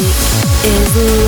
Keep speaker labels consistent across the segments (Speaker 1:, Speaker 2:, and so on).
Speaker 1: each other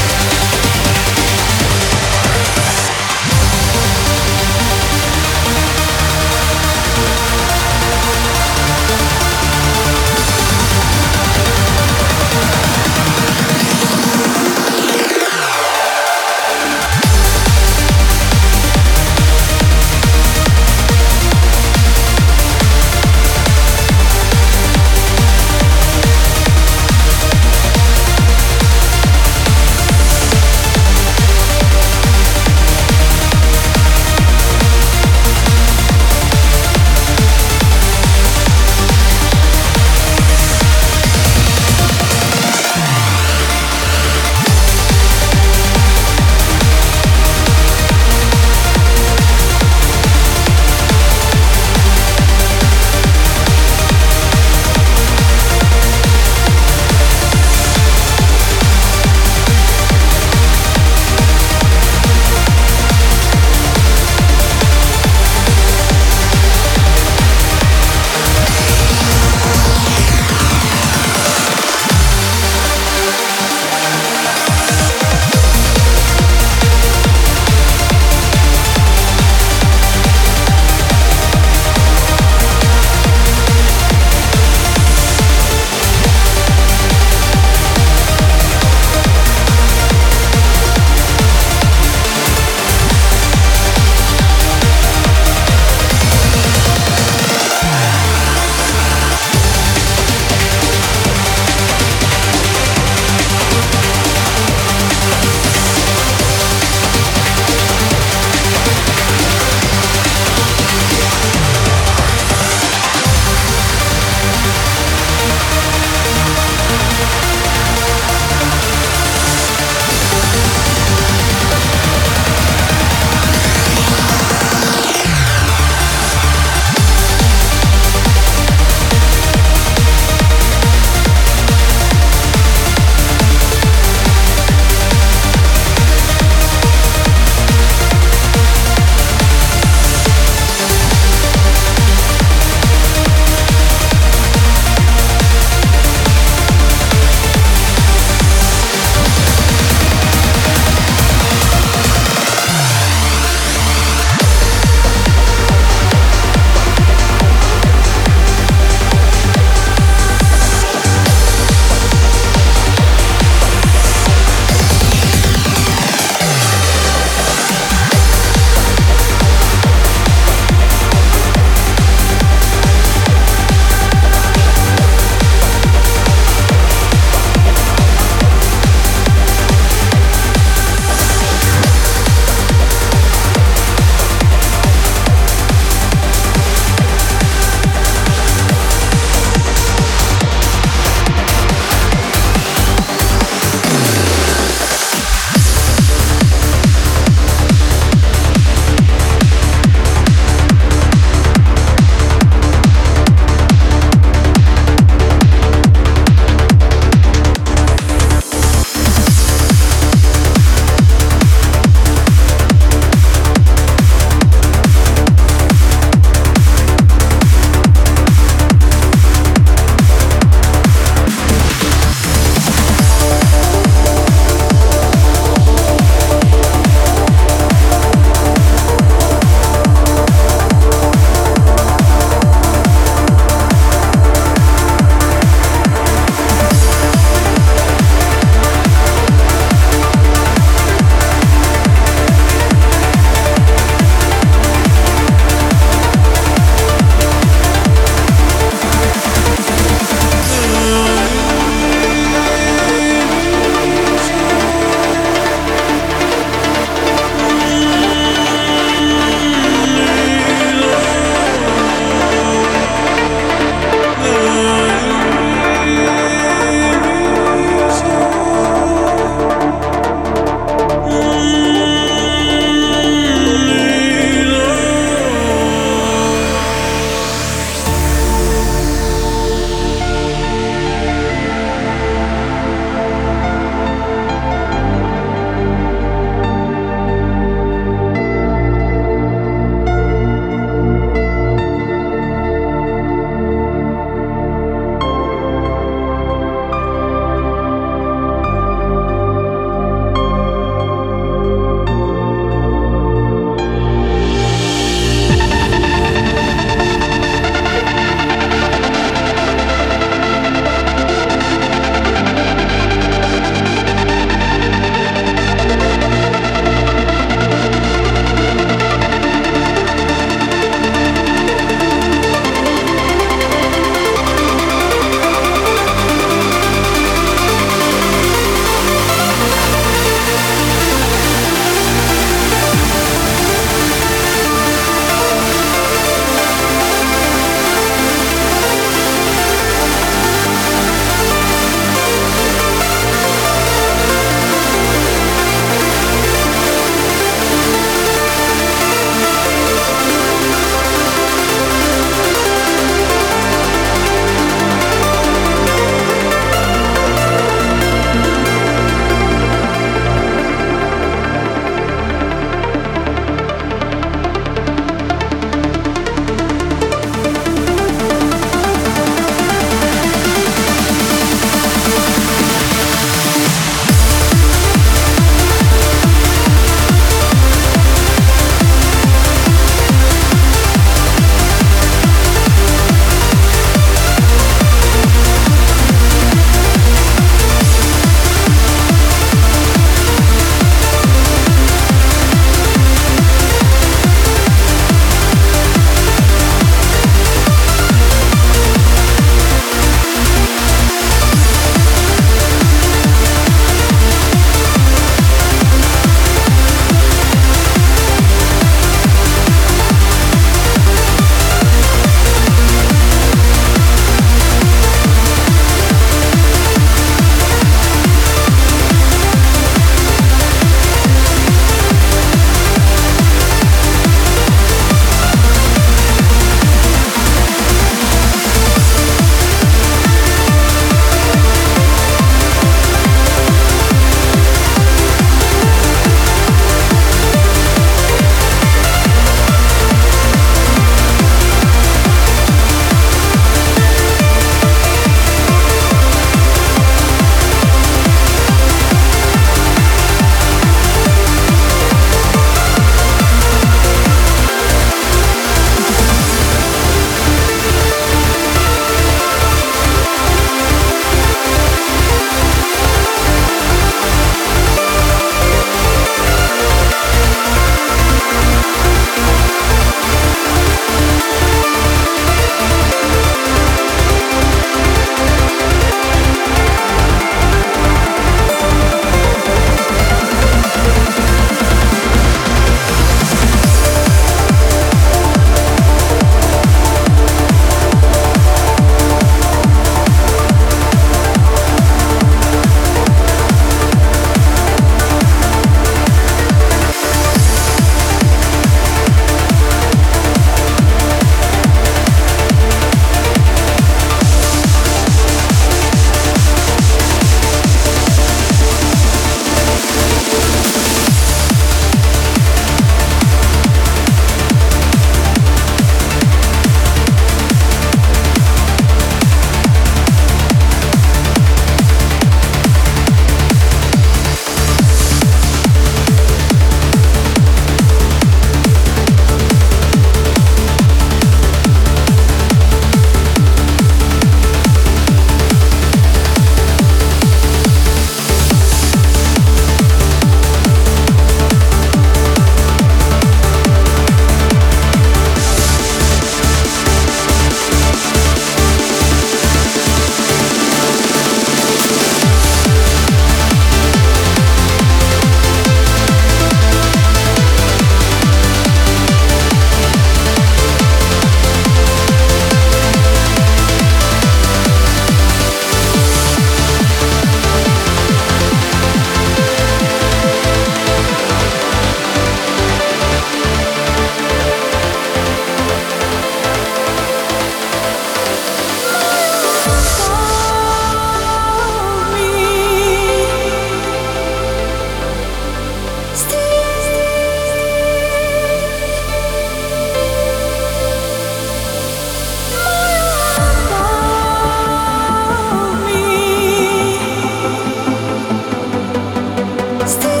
Speaker 2: still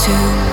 Speaker 2: it's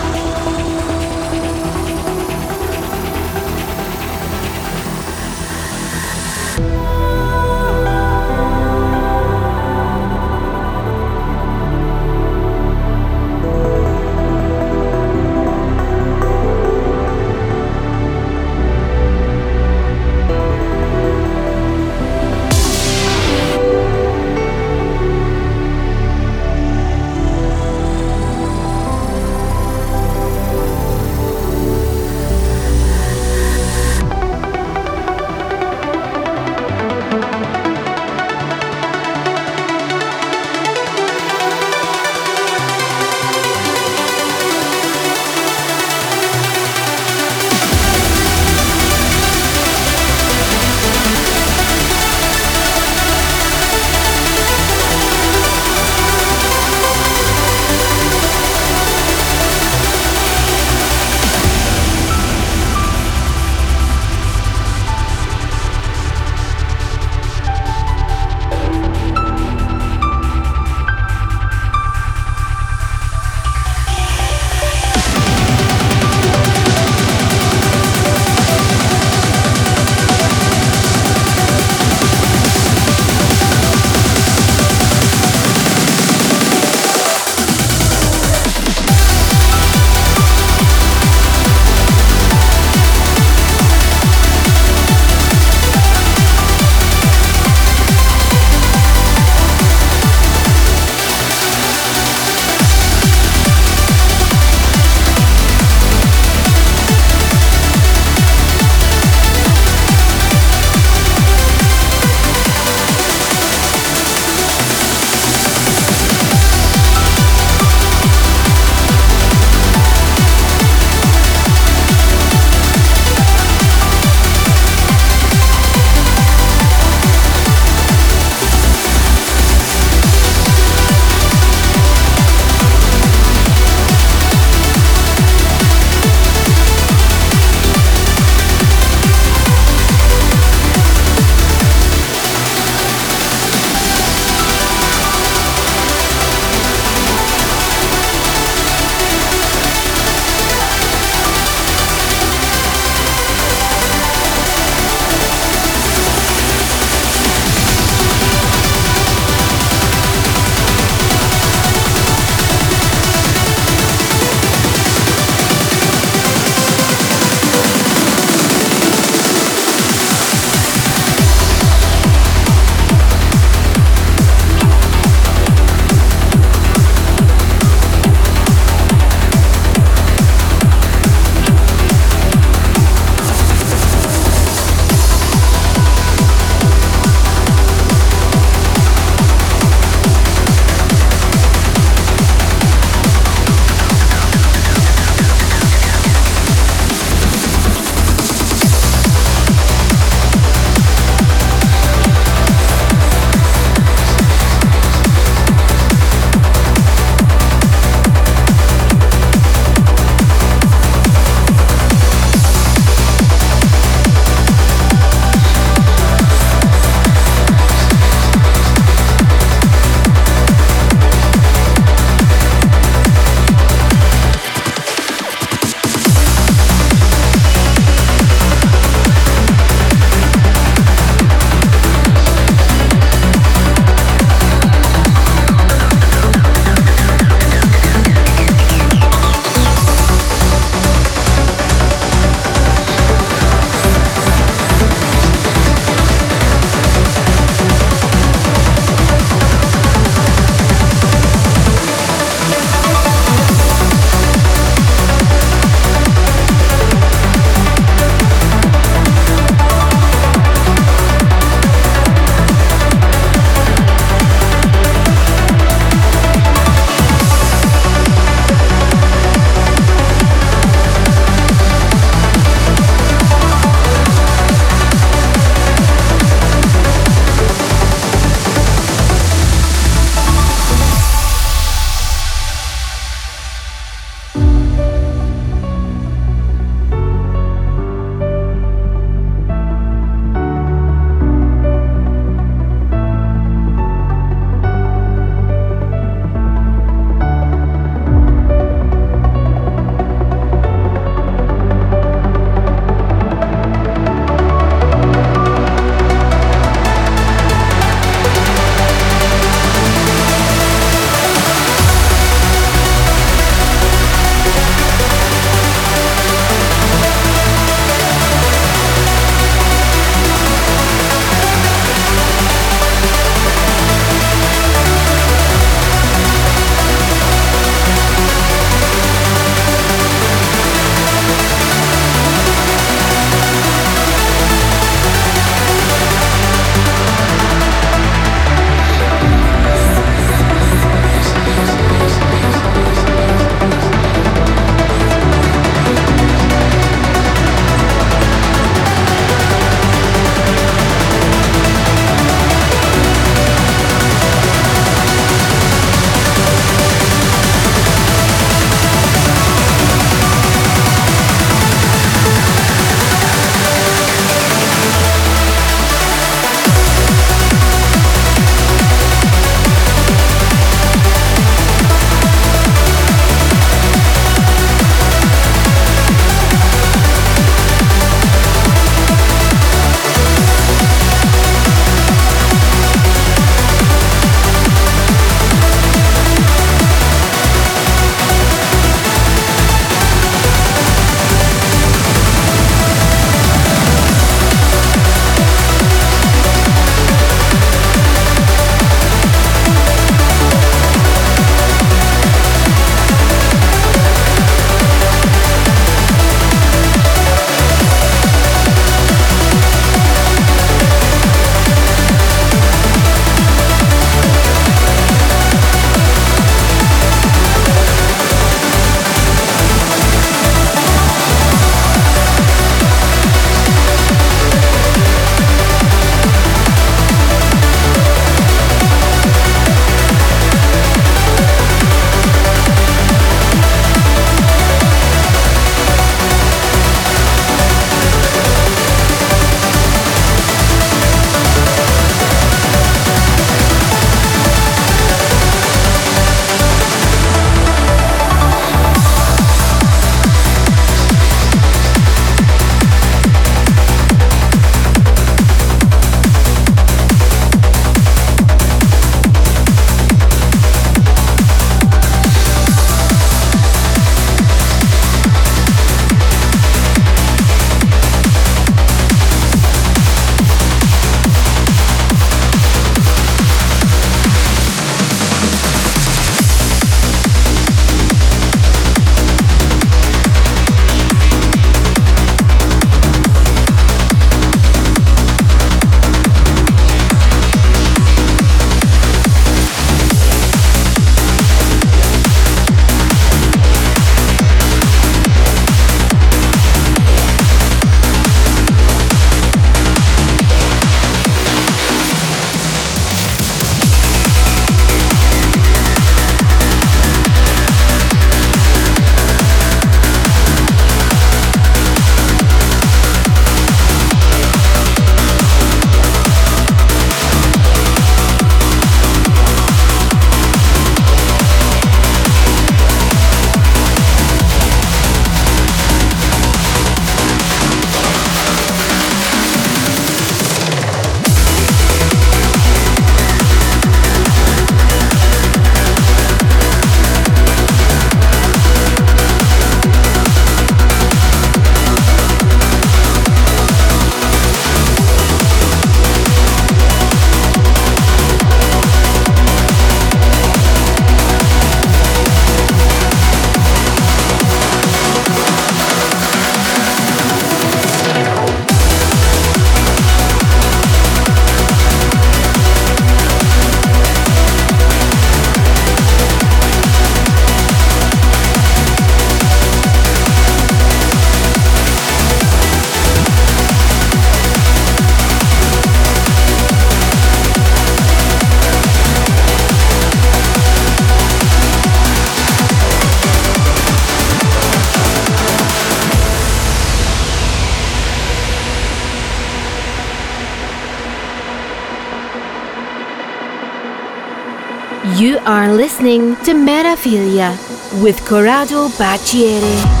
Speaker 3: listening to Metaphilia with Corrado Bacciere.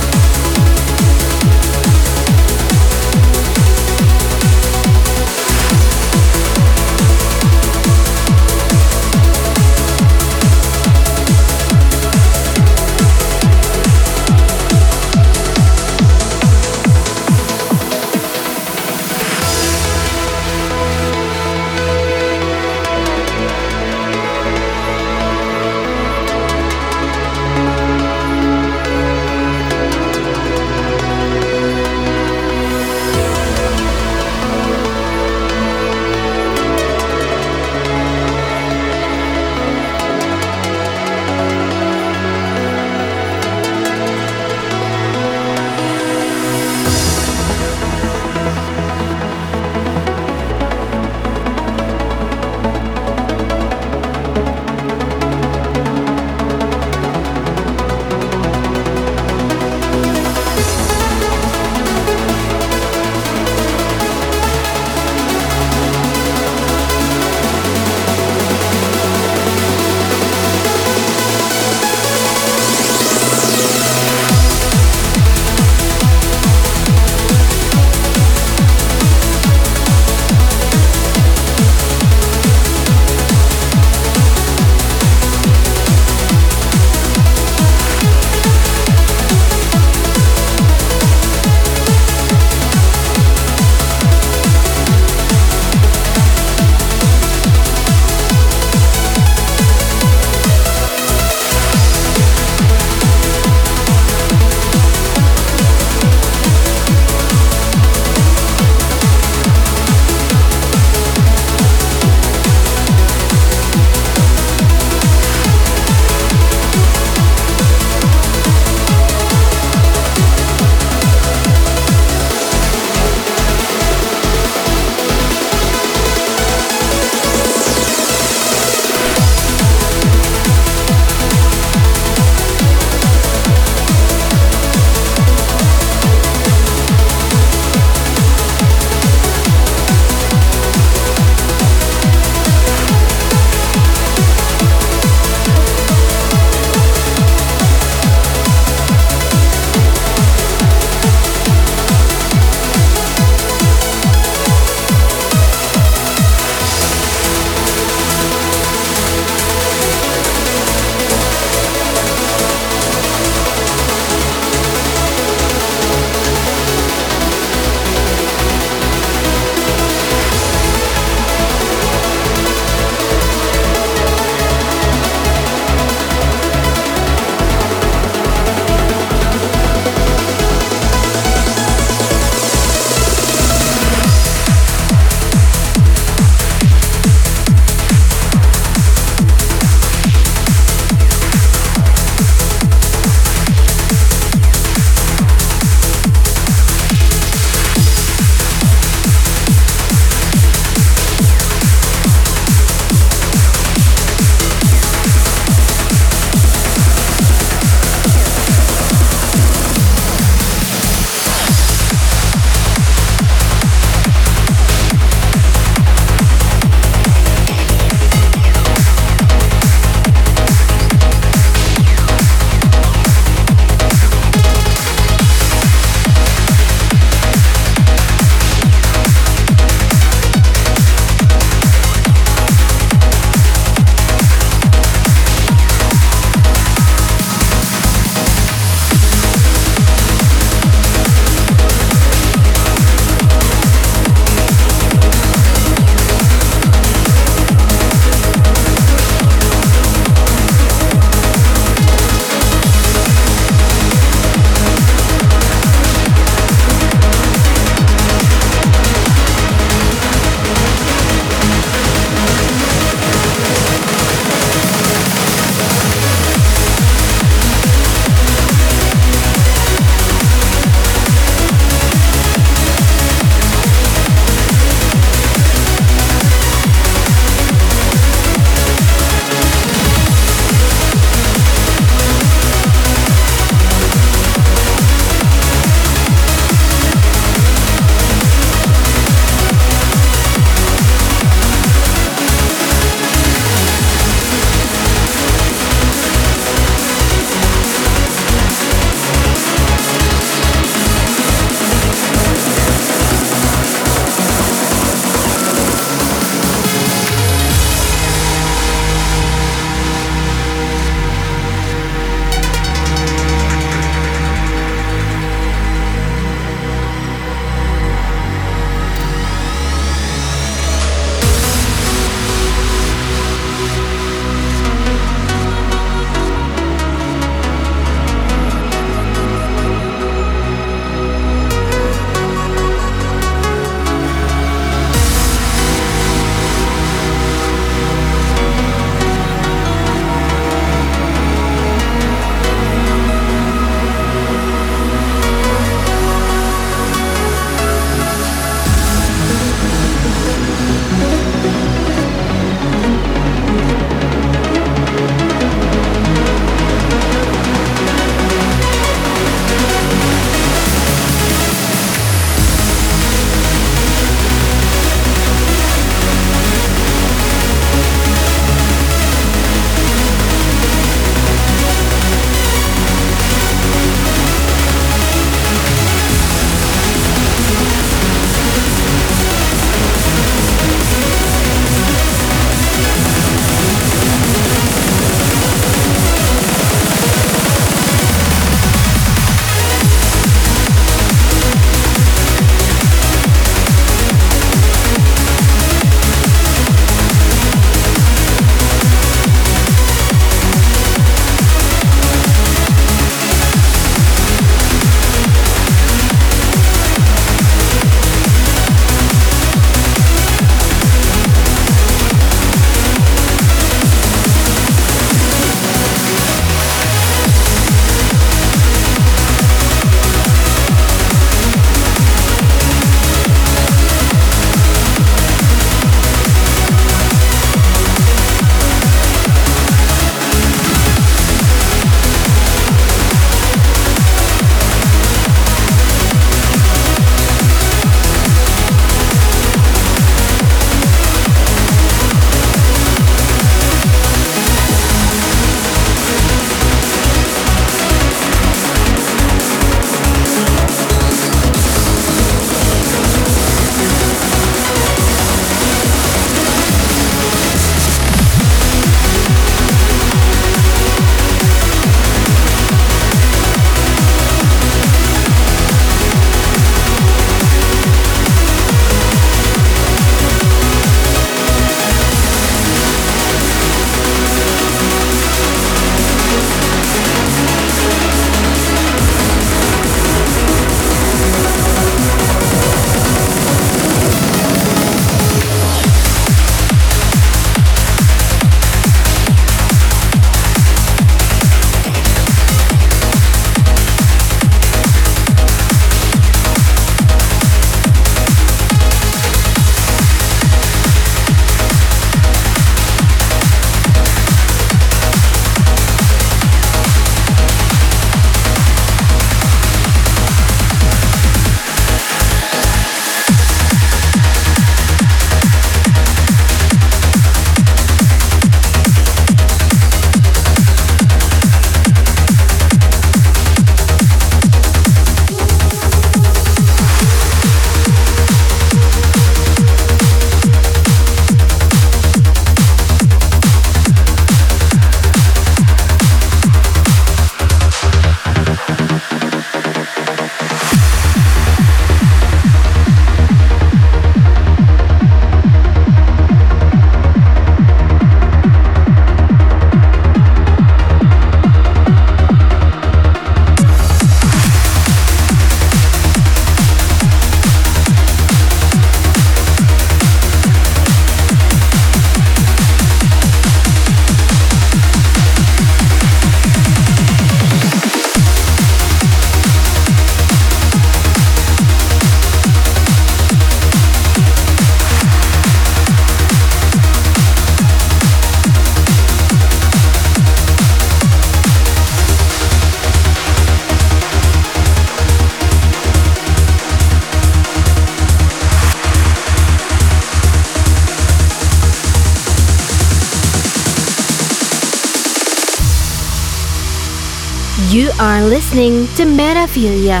Speaker 2: Listening to Metaphilia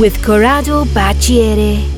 Speaker 2: with Corrado Bacciere.